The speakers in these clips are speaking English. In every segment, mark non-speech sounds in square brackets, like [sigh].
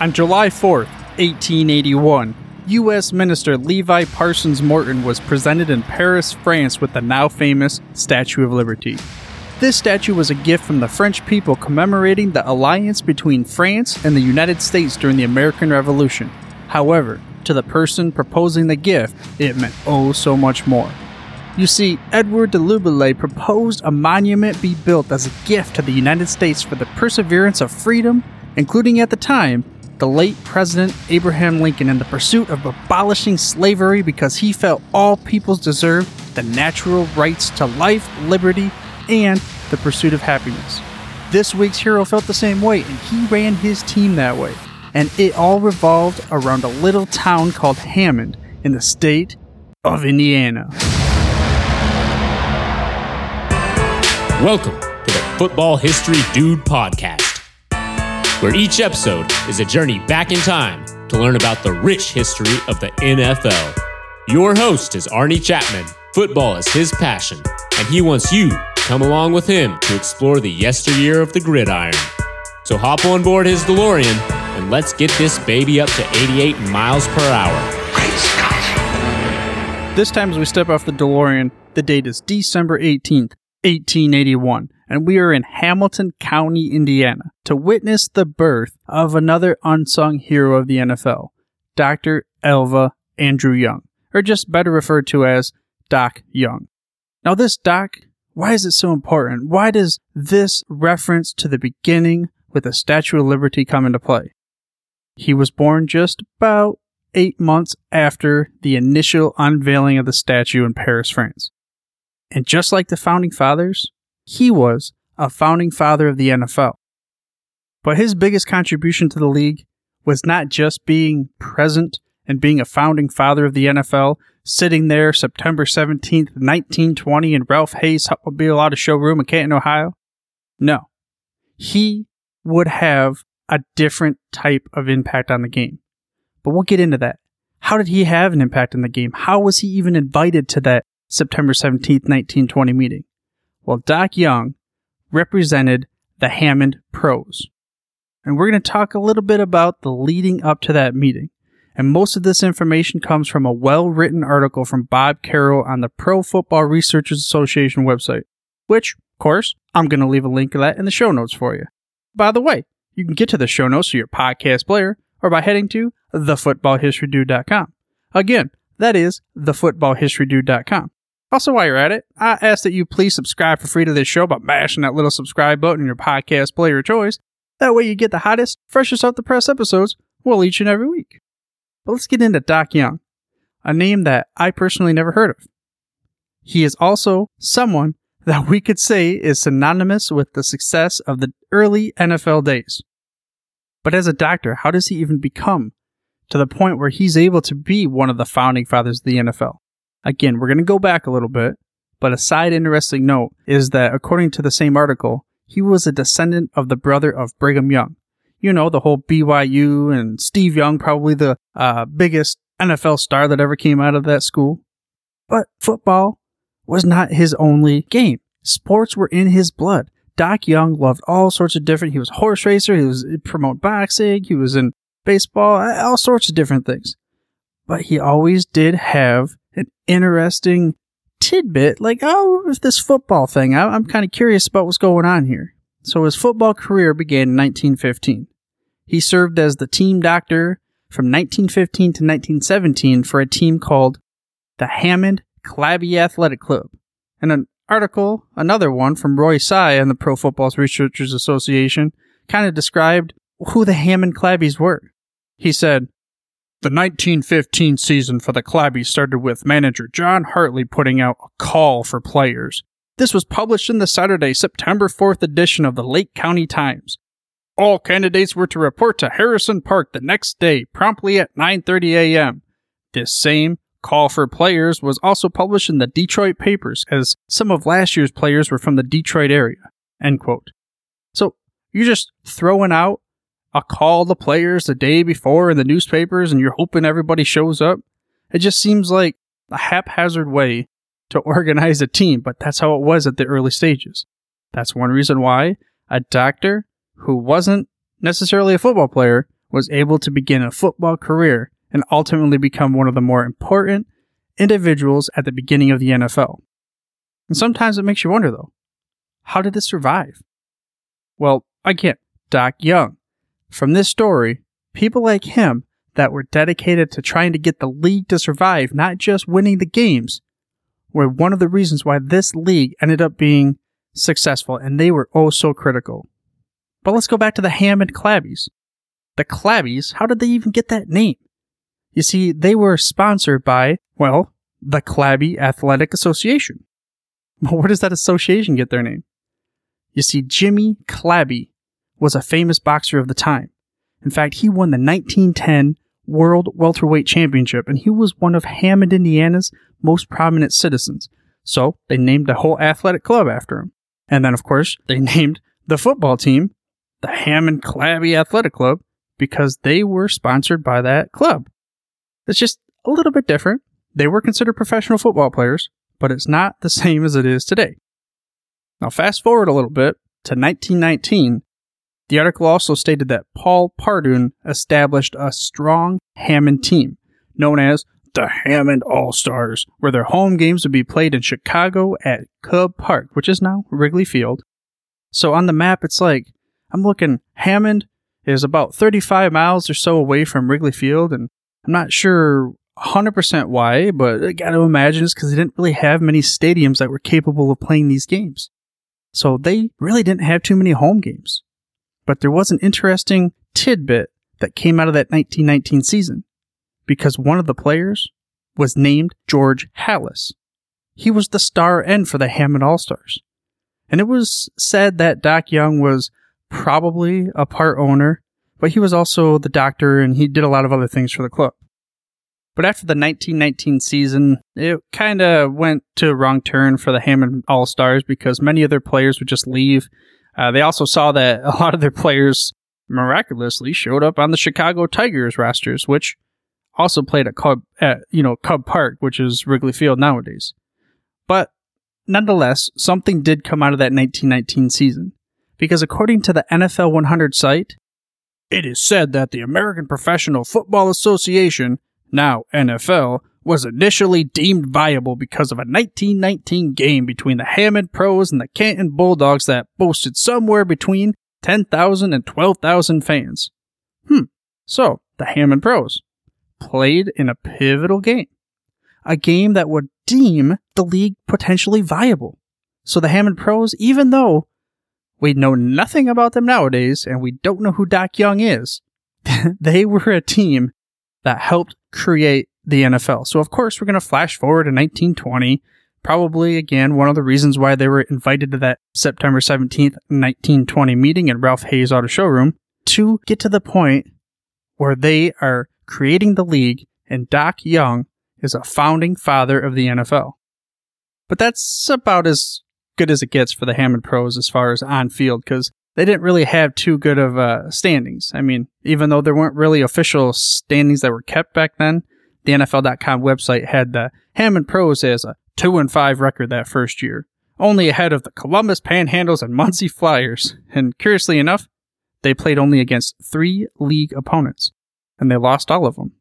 On July 4th, 1881, U.S. Minister Levi Parsons Morton was presented in Paris, France with the now famous Statue of Liberty. This statue was a gift from the French people commemorating the alliance between France and the United States during the American Revolution. However, to the person proposing the gift, it meant oh so much more. You see, Edward de Laboulaye proposed a monument be built as a gift to the United States for the perseverance of freedom, including at the time the late President Abraham Lincoln in the pursuit of abolishing slavery because he felt all peoples deserved the natural rights to life, liberty, and the pursuit of happiness. This week's hero felt the same way, and he ran his team that way. And it all revolved around a little town called Hammond in the state of Indiana. Welcome to the Football History Dude podcast, where each episode is a journey back in time to learn about the rich history of the NFL. Your host is Arnie Chapman. Football is his passion, and he wants you to come along with him to explore the yesteryear of the gridiron. So hop on board his DeLorean and let's get this baby up to 88 miles per hour. This time, as we step off the DeLorean, the date is December 18th, 1881, and we are in Hamilton County, Indiana, to witness the birth of another unsung hero of the NFL, Dr. Elva Andrew Young, or just better referred to as Doc Young. Now, this Doc, why is it so important? Why does this reference to the beginning with the Statue of Liberty come into play? He was born just about eight months after the initial unveiling of the statue in Paris, France. And just like the founding fathers, he was a founding father of the NFL. But his biggest contribution to the league was not just being present and being a founding father of the NFL, sitting there September 17th, 1920 in Ralph Hay's Hupmobile Auto Showroom in Canton, Ohio. No. He would have a different type of impact on the game. But we'll get into that. How did he have an impact on the game? How was he even invited to that September 17th, 1920 meeting? while Doc Young represented the Hammond Pros. And we're going to talk a little bit about the leading up to that meeting. And most of this information comes from a well written article from Bob Carroll on the Pro Football Researchers Association website, which, of course, I'm going to leave a link to that in the show notes for you. By the way, you can get to the show notes through your podcast player or by heading to thefootballhistorydude.com. Again, that is thefootballhistorydude.com. Also, while you're at it, I ask that you please subscribe for free to this show by mashing that little subscribe button in your podcast player of choice. That way you get the hottest, freshest off the press episodes well each and every week. But let's get into Doc Young, a name that I personally never heard of. He is also someone that we could say is synonymous with the success of the early NFL days. But as a doctor, how does he even become to the point where he's able to be one of the founding fathers of the NFL? Again, we're going to go back a little bit, but a side interesting note is that according to the same article, he was a descendant of the brother of Brigham Young. You know, the whole BYU and Steve Young, probably the uh, biggest NFL star that ever came out of that school. But football was not his only game. Sports were in his blood. Doc Young loved all sorts of different. He was horse racer. He was promote boxing. He was in baseball. All sorts of different things. But he always did have an interesting tidbit, like oh, this football thing. I, I'm kind of curious about what's going on here. So his football career began in 1915. He served as the team doctor from 1915 to 1917 for a team called the Hammond Clabby Athletic Club. And an article, another one from Roy Sy and the Pro Football Researchers Association, kind of described who the Hammond Clabbies were. He said, the 1915 season for the Clabbies started with manager John Hartley putting out a call for players. This was published in the Saturday, September 4th edition of the Lake County Times. All candidates were to report to Harrison Park the next day, promptly at 9:30 a.m. This same call for players was also published in the Detroit papers, as some of last year's players were from the Detroit area. End quote. So you're just throwing out a call the players the day before in the newspapers and you're hoping everybody shows up. It just seems like a haphazard way to [laughs] organize a team, but that's how it was at the early stages. That's one reason why a doctor who wasn't necessarily a football player was able to begin a football career and ultimately become one of the more important individuals at the beginning of the NFL. And sometimes it makes you wonder though, how did this survive? Well, again, Doc Young. From this story, people like him that were dedicated to trying to get the league to survive, not just winning the games, were one of the reasons why this league ended up being successful, and they were oh so critical. But let's go back to the Hammond Clabbies. The Clabbies, how did they even get that name? You see, they were sponsored by, well, the Clabby Athletic Association. [laughs] Where does that association get their name? You see, Jimmy Clabby was a famous boxer of the time. In fact, he won the 1910 World Welterweight Championship, and he was one of Hammond, Indiana's most prominent citizens. So they named a whole athletic club after him. And then, of course, they [laughs] named the football team the Hammond Clabby Athletic Club because they were sponsored by that club. It's just a little bit different. They were considered professional football players, but it's not the same as it is today. Now, fast forward a little bit to 1919. The article also stated that Paul Pardun established a strong Hammond team known as the Hammond All Stars, where their home games would be played in Chicago at Cub Park, which is now Wrigley Field. So on the map, it's like I'm looking, Hammond is about 35 miles or so away from Wrigley Field, and I'm not sure 100% why, but I gotta imagine it's because they didn't really have many stadiums that were capable of playing these games. So they really didn't have too many home games. But there was an interesting tidbit that came out of that 1919 season because one of the players was named George Halas. He was the star end for the Hammond All Stars. And it was said that Doc Young was probably a part owner, but he was also the doctor and he did a lot of other things for the club. But after the 1919 season, it kind of went to a wrong turn for the Hammond All Stars because many of their players would just leave. Uh, they also saw that a lot of their players miraculously showed up on the Chicago Tigers rosters, which also played at Cub, at, you know, Cub Park, which is Wrigley Field nowadays. But nonetheless, something did come out of that 1919 season. Because according to the NFL 100 site, it is said that the American Professional Football Association, now NFL, was initially deemed viable because of a 1919 game between the Hammond Pros and the Canton Bulldogs that boasted somewhere between 10,000 and 12,000 fans. Hmm, so the Hammond Pros played in a pivotal game. A game that would deem the league potentially viable. So the Hammond Pros, even though we know nothing about them nowadays and we don't know who Doc Young is, [laughs] they were a team that helped create the NFL. So of course we're going to flash forward to 1920. Probably again one of the reasons why they were invited to that September 17th, 1920 meeting in Ralph Hay's Auto Showroom to get to the point where they are creating the league, and Doc Young is a founding father of the NFL. But that's about as good as it gets for the Hammond Pros as far as on field, because they didn't really have too good of uh, standings. I mean, even though there weren't really official standings that were kept back then, the NFL.com website had the Hammond Pros as a 2 and 5 record that first year, only ahead of the Columbus Panhandles and Muncie Flyers. And curiously enough, they played only against three league opponents and they lost all of them.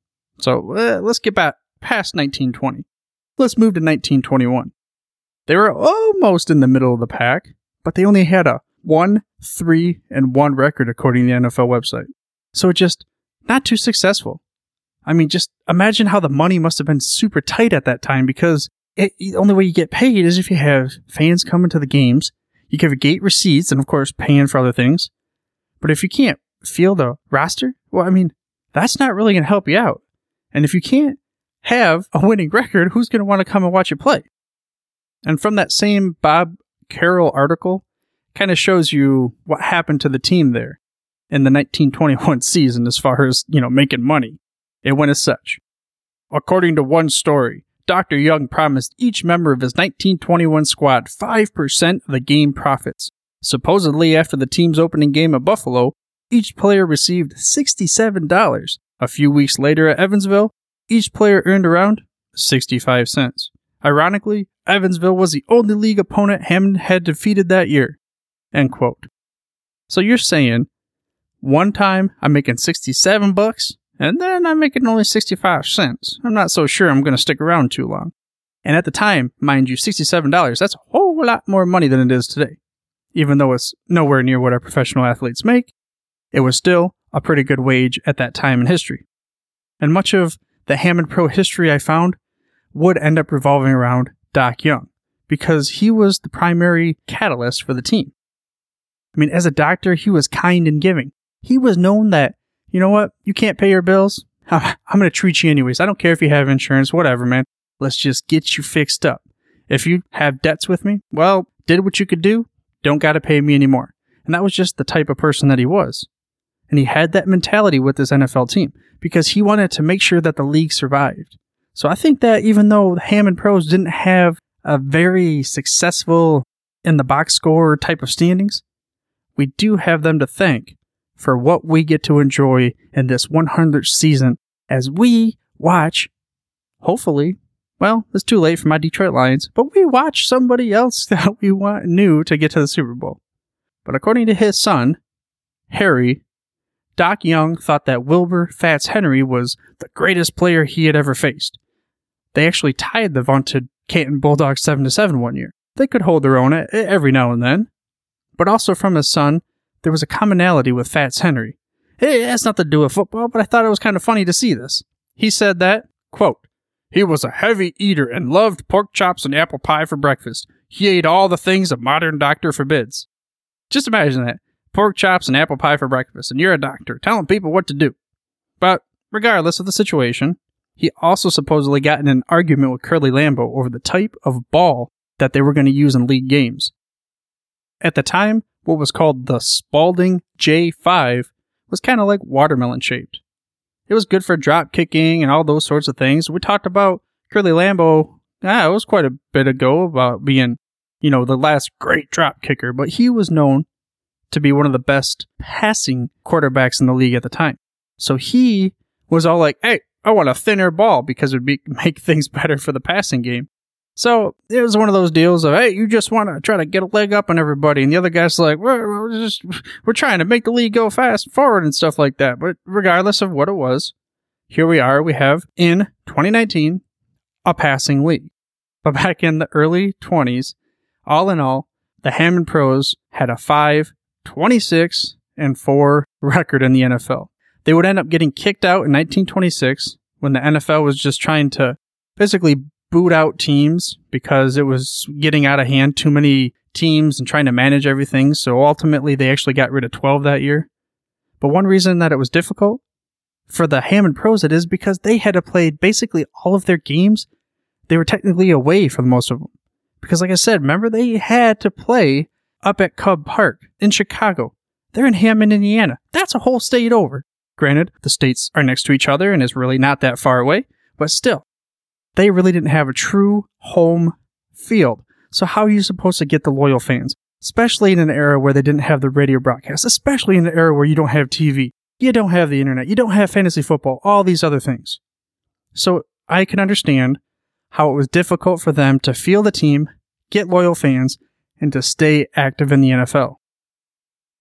So uh, let's get back past 1920. Let's move to 1921. They were almost in the middle of the pack, but they only had a 1 3 and 1 record according to the NFL website. So just not too successful. I mean, just imagine how the money must have been super tight at that time because it, the only way you get paid is if you have fans coming to the games, you give gate receipts, and of course, paying for other things. But if you can't field a roster, well, I mean, that's not really going to help you out. And if you can't have a winning record, who's going to want to come and watch you play? And from that same Bob Carroll article, kind of shows you what happened to the team there in the 1921 [laughs] season as far as, you know, making money. It went as such. According to one story, Dr. Young promised each member of his 1921 squad 5% of the game profits. Supposedly, after the team's opening game at Buffalo, each player received $67. A few weeks later at Evansville, each player earned around 65 cents. Ironically, Evansville was the only league opponent Hammond had defeated that year. End quote. So you're saying One time I'm making 67 bucks, and then I'm making only 65 cents. I'm not so sure I'm going to stick around too long. And at the time, mind you, $67, that's a whole lot more money than it is today. Even though it's nowhere near what our professional athletes make, it was still a pretty good wage at that time in history. And much of the Hammond Pro history I found would end up revolving around Doc Young because he was the primary catalyst for the team. I mean, as a doctor, he was kind and giving. He was known that, you know what, you can't pay your bills. I'm going to treat you anyways. I don't care if you have insurance, whatever, man. Let's just get you fixed up. If you have debts with me, well, did what you could do, don't got to pay me anymore. And that was just the type of person that he was. And he had that mentality with his NFL team because he wanted to make sure that the league survived. So I think that even though the Hammond Pros didn't have a very successful in the box score type of standings, we do have them to thank for what we get to enjoy in this 100th season as we watch, hopefully, well, it's too late for my Detroit Lions, but we watch somebody else [laughs] that we want new to get to the Super Bowl. But according to his son, Harry, Doc Young thought that Wilbur Fats Henry was the greatest player he had ever faced. They actually tied the vaunted Canton Bulldogs 7 to 7 one year. They could hold their own every now and then. But also from his son, there was a commonality with Fats Henry. It has nothing to do with football, but I thought it was kind of funny to see this. He said that, quote, he was a heavy eater and loved pork chops and apple pie for breakfast. He ate all the things a modern doctor forbids. Just imagine that pork chops and apple pie for breakfast, and you're a doctor telling people what to do. But regardless of the situation, he also supposedly got in an argument with Curly Lambeau over the type of ball that they were going to use in league games. At the time, what was called the Spalding J5 was kind of like watermelon shaped. It was good for drop kicking and all those sorts of things. We talked about Curly Lambeau, ah, it was quite a bit ago about being, you know, the last great drop kicker, but he was known to be one of the best passing quarterbacks in the league at the time. So he was all like, hey, I want a thinner ball because it would be, [laughs] make things better for the passing game. So it was one of those deals of, hey, you just want to try to get a leg up on everybody. And the other guy's like, we're, we're just, we're trying to make the league go fast forward and stuff like that. But regardless of what it was, here we are. We have in 2019 a passing league. But back in the early 20s, all in all, the Hammond Pros had a 5 26 and 4 record in the NFL. They would end up getting kicked out in 1926 when the NFL was just trying to basically boot out teams because it was getting out of hand, too many teams and trying to manage everything. So ultimately, they actually got rid of 12 that year. But one reason that it was difficult for the Hammond pros, it is because they had to play basically all of their games. They were technically away for the most of them. Because, like I said, remember, they had to play up at Cub Park in Chicago. They're in Hammond, Indiana. That's a whole state over. Granted, the states are next to each other and is really not that far away, but still, they really didn't have a true home field. So how are you supposed to get the loyal fans? Especially in an era where they didn't have the radio broadcast, especially in an era where you don't have TV, you don't have the internet, you don't have fantasy football, all these other things. So I can understand how it was difficult for them to feel the team, get loyal fans, and to stay active in the NFL.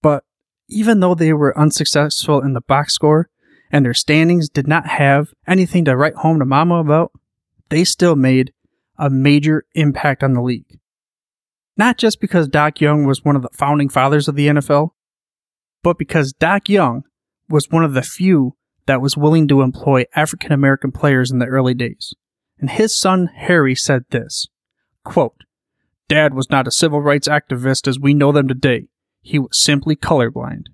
But even though they were unsuccessful in the box score and their standings did not have anything to write home to mama about, they still made a major impact on the league. Not just because Doc Young was one of the founding fathers of the NFL, but because Doc Young was one of the few that was willing to employ African American players in the early days. And his son Harry said this quote, Dad was not a civil rights activist as we know them today. He was simply colorblind.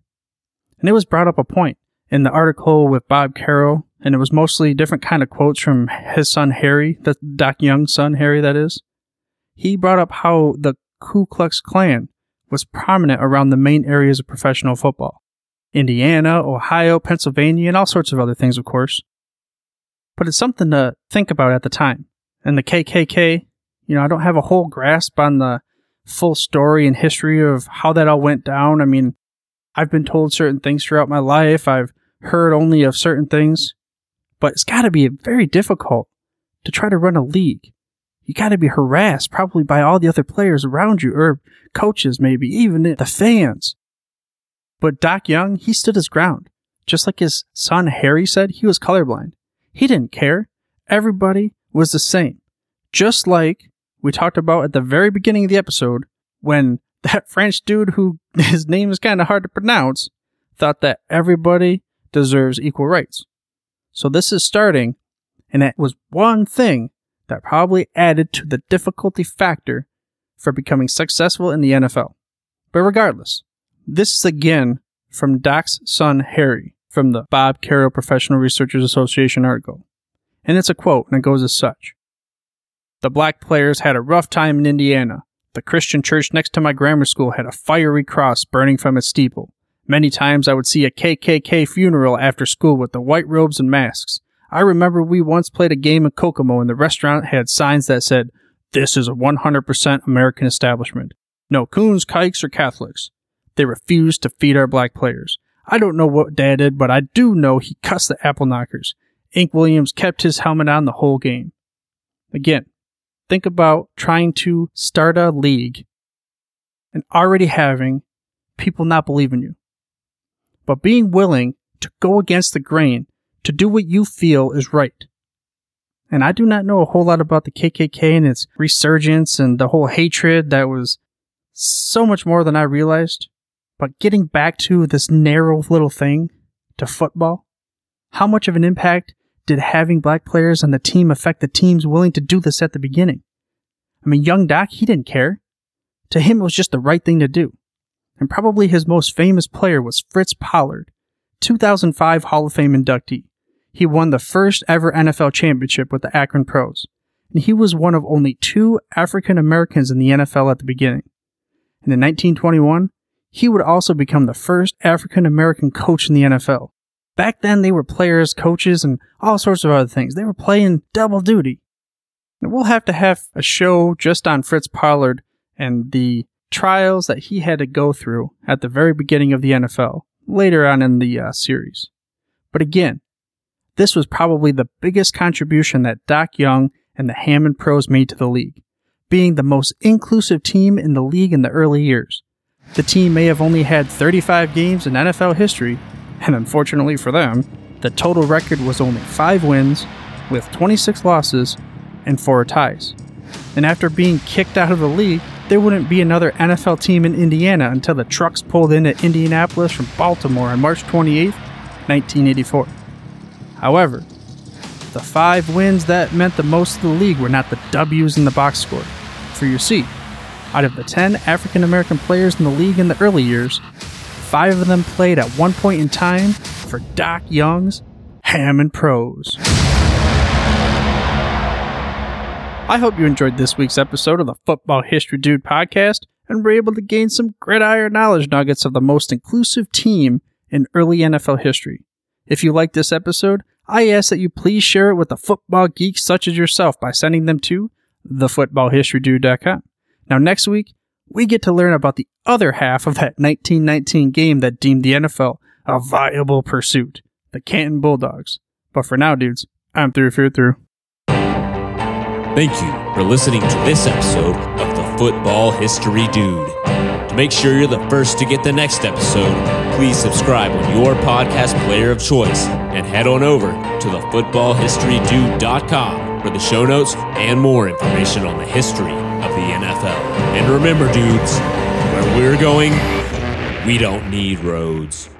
And it was brought up a point in the article with Bob Carroll and it was mostly different kind of quotes from his son Harry, the Doc Young's son Harry, that is. He brought up how the Ku Klux Klan was prominent around the main areas of professional football Indiana, Ohio, Pennsylvania, and all sorts of other things, of course. But it's something to think about at the time. And the KKK, you know, I don't have a whole grasp on the full story and history of how that all went down. I mean, I've been told certain things throughout my life. I've heard only of certain things but it's got to be very difficult to try to run a league. You got to be harassed probably by all the other players around you, or coaches, maybe even the fans. But Doc Young, he stood his ground. Just like his son Harry said, he was colorblind. He didn't care. Everybody was the same. Just like we talked about at the very beginning of the episode when [laughs] that French dude who [laughs] his name is kind of hard to pronounce thought that everybody deserves equal rights. So this is starting, and it was one thing that probably added to the difficulty factor for becoming successful in the NFL. But regardless, this is again from Doc's son Harry from the Bob Carroll Professional Researchers Association article. And it's a quote, and it goes as such. The black players had a rough time in Indiana. The Christian church next to my grammar school had a fiery cross burning from its steeple. Many times I would see a KKK funeral after school with the white robes and masks. I remember we once played a game in Kokomo and the restaurant had signs that said, This is a 100% American establishment. No coons, kikes, or Catholics. They refused to feed our black players. I don't know what dad did, but I do know he cussed the apple knockers. Ink Williams kept his helmet on the whole game. Again, think about trying to start a league and already having people not believe in you. But being willing to go against the grain to do what you feel is right. And I do not know a whole lot about the KKK and its resurgence and the whole hatred that was so much more than I realized. But getting back to this narrow little thing, to football, how much of an impact did having black players on the team affect the teams willing to do this at the beginning? I mean, young Doc, he didn't care. To him, it was just the right thing to do. And probably his most famous player was Fritz Pollard, 2005 Hall of Fame inductee. He won the first ever NFL championship with the Akron Pros. And he was one of only two African Americans in the NFL at the beginning. And in 1921, he would also become the first African American coach in the NFL. Back then, they were players, coaches, and all sorts of other things. They were playing double duty. And we'll have to have a show just on Fritz Pollard and the trials that he had to go through at the very beginning of the NFL later on in the uh, series. But again, this was probably the biggest contribution that Doc Young and the Hammond Pros made to the league, being the most inclusive team in the league in the early years. The team may have only had 35 games in NFL history, and unfortunately for them, the total record was only 5 wins, with 26 losses and 4 ties. And after being kicked out of the league, there wouldn't be another NFL team in Indiana until the trucks pulled in at Indianapolis from Baltimore on March 28, 1984. However, the five wins that meant the most to the league were not the W's in the box score. For you see, out of the 10 African American players in the league in the early years, five of them played at one point in time for Doc Young's Hammond Pros. I hope you enjoyed this week's episode of the Football History Dude podcast and were able to gain some gridiron knowledge nuggets of the most inclusive team in early NFL history. If you liked this episode, I ask that you please share it with the football geeks such as yourself by sending them to thefootballhistorydude.com. Now, next week, we get to learn about the other half of that 1919 game that deemed the NFL a viable pursuit the Canton Bulldogs. But for now, dudes, I'm through, through, through. Thank you for listening to this episode of the Football History Dude. To make sure you're the first to get the next episode, please subscribe on your podcast player of choice and head on over to thefootballhistorydude.com for the show notes and more information on the history of the NFL. And remember, dudes, where we're going, we don't need roads.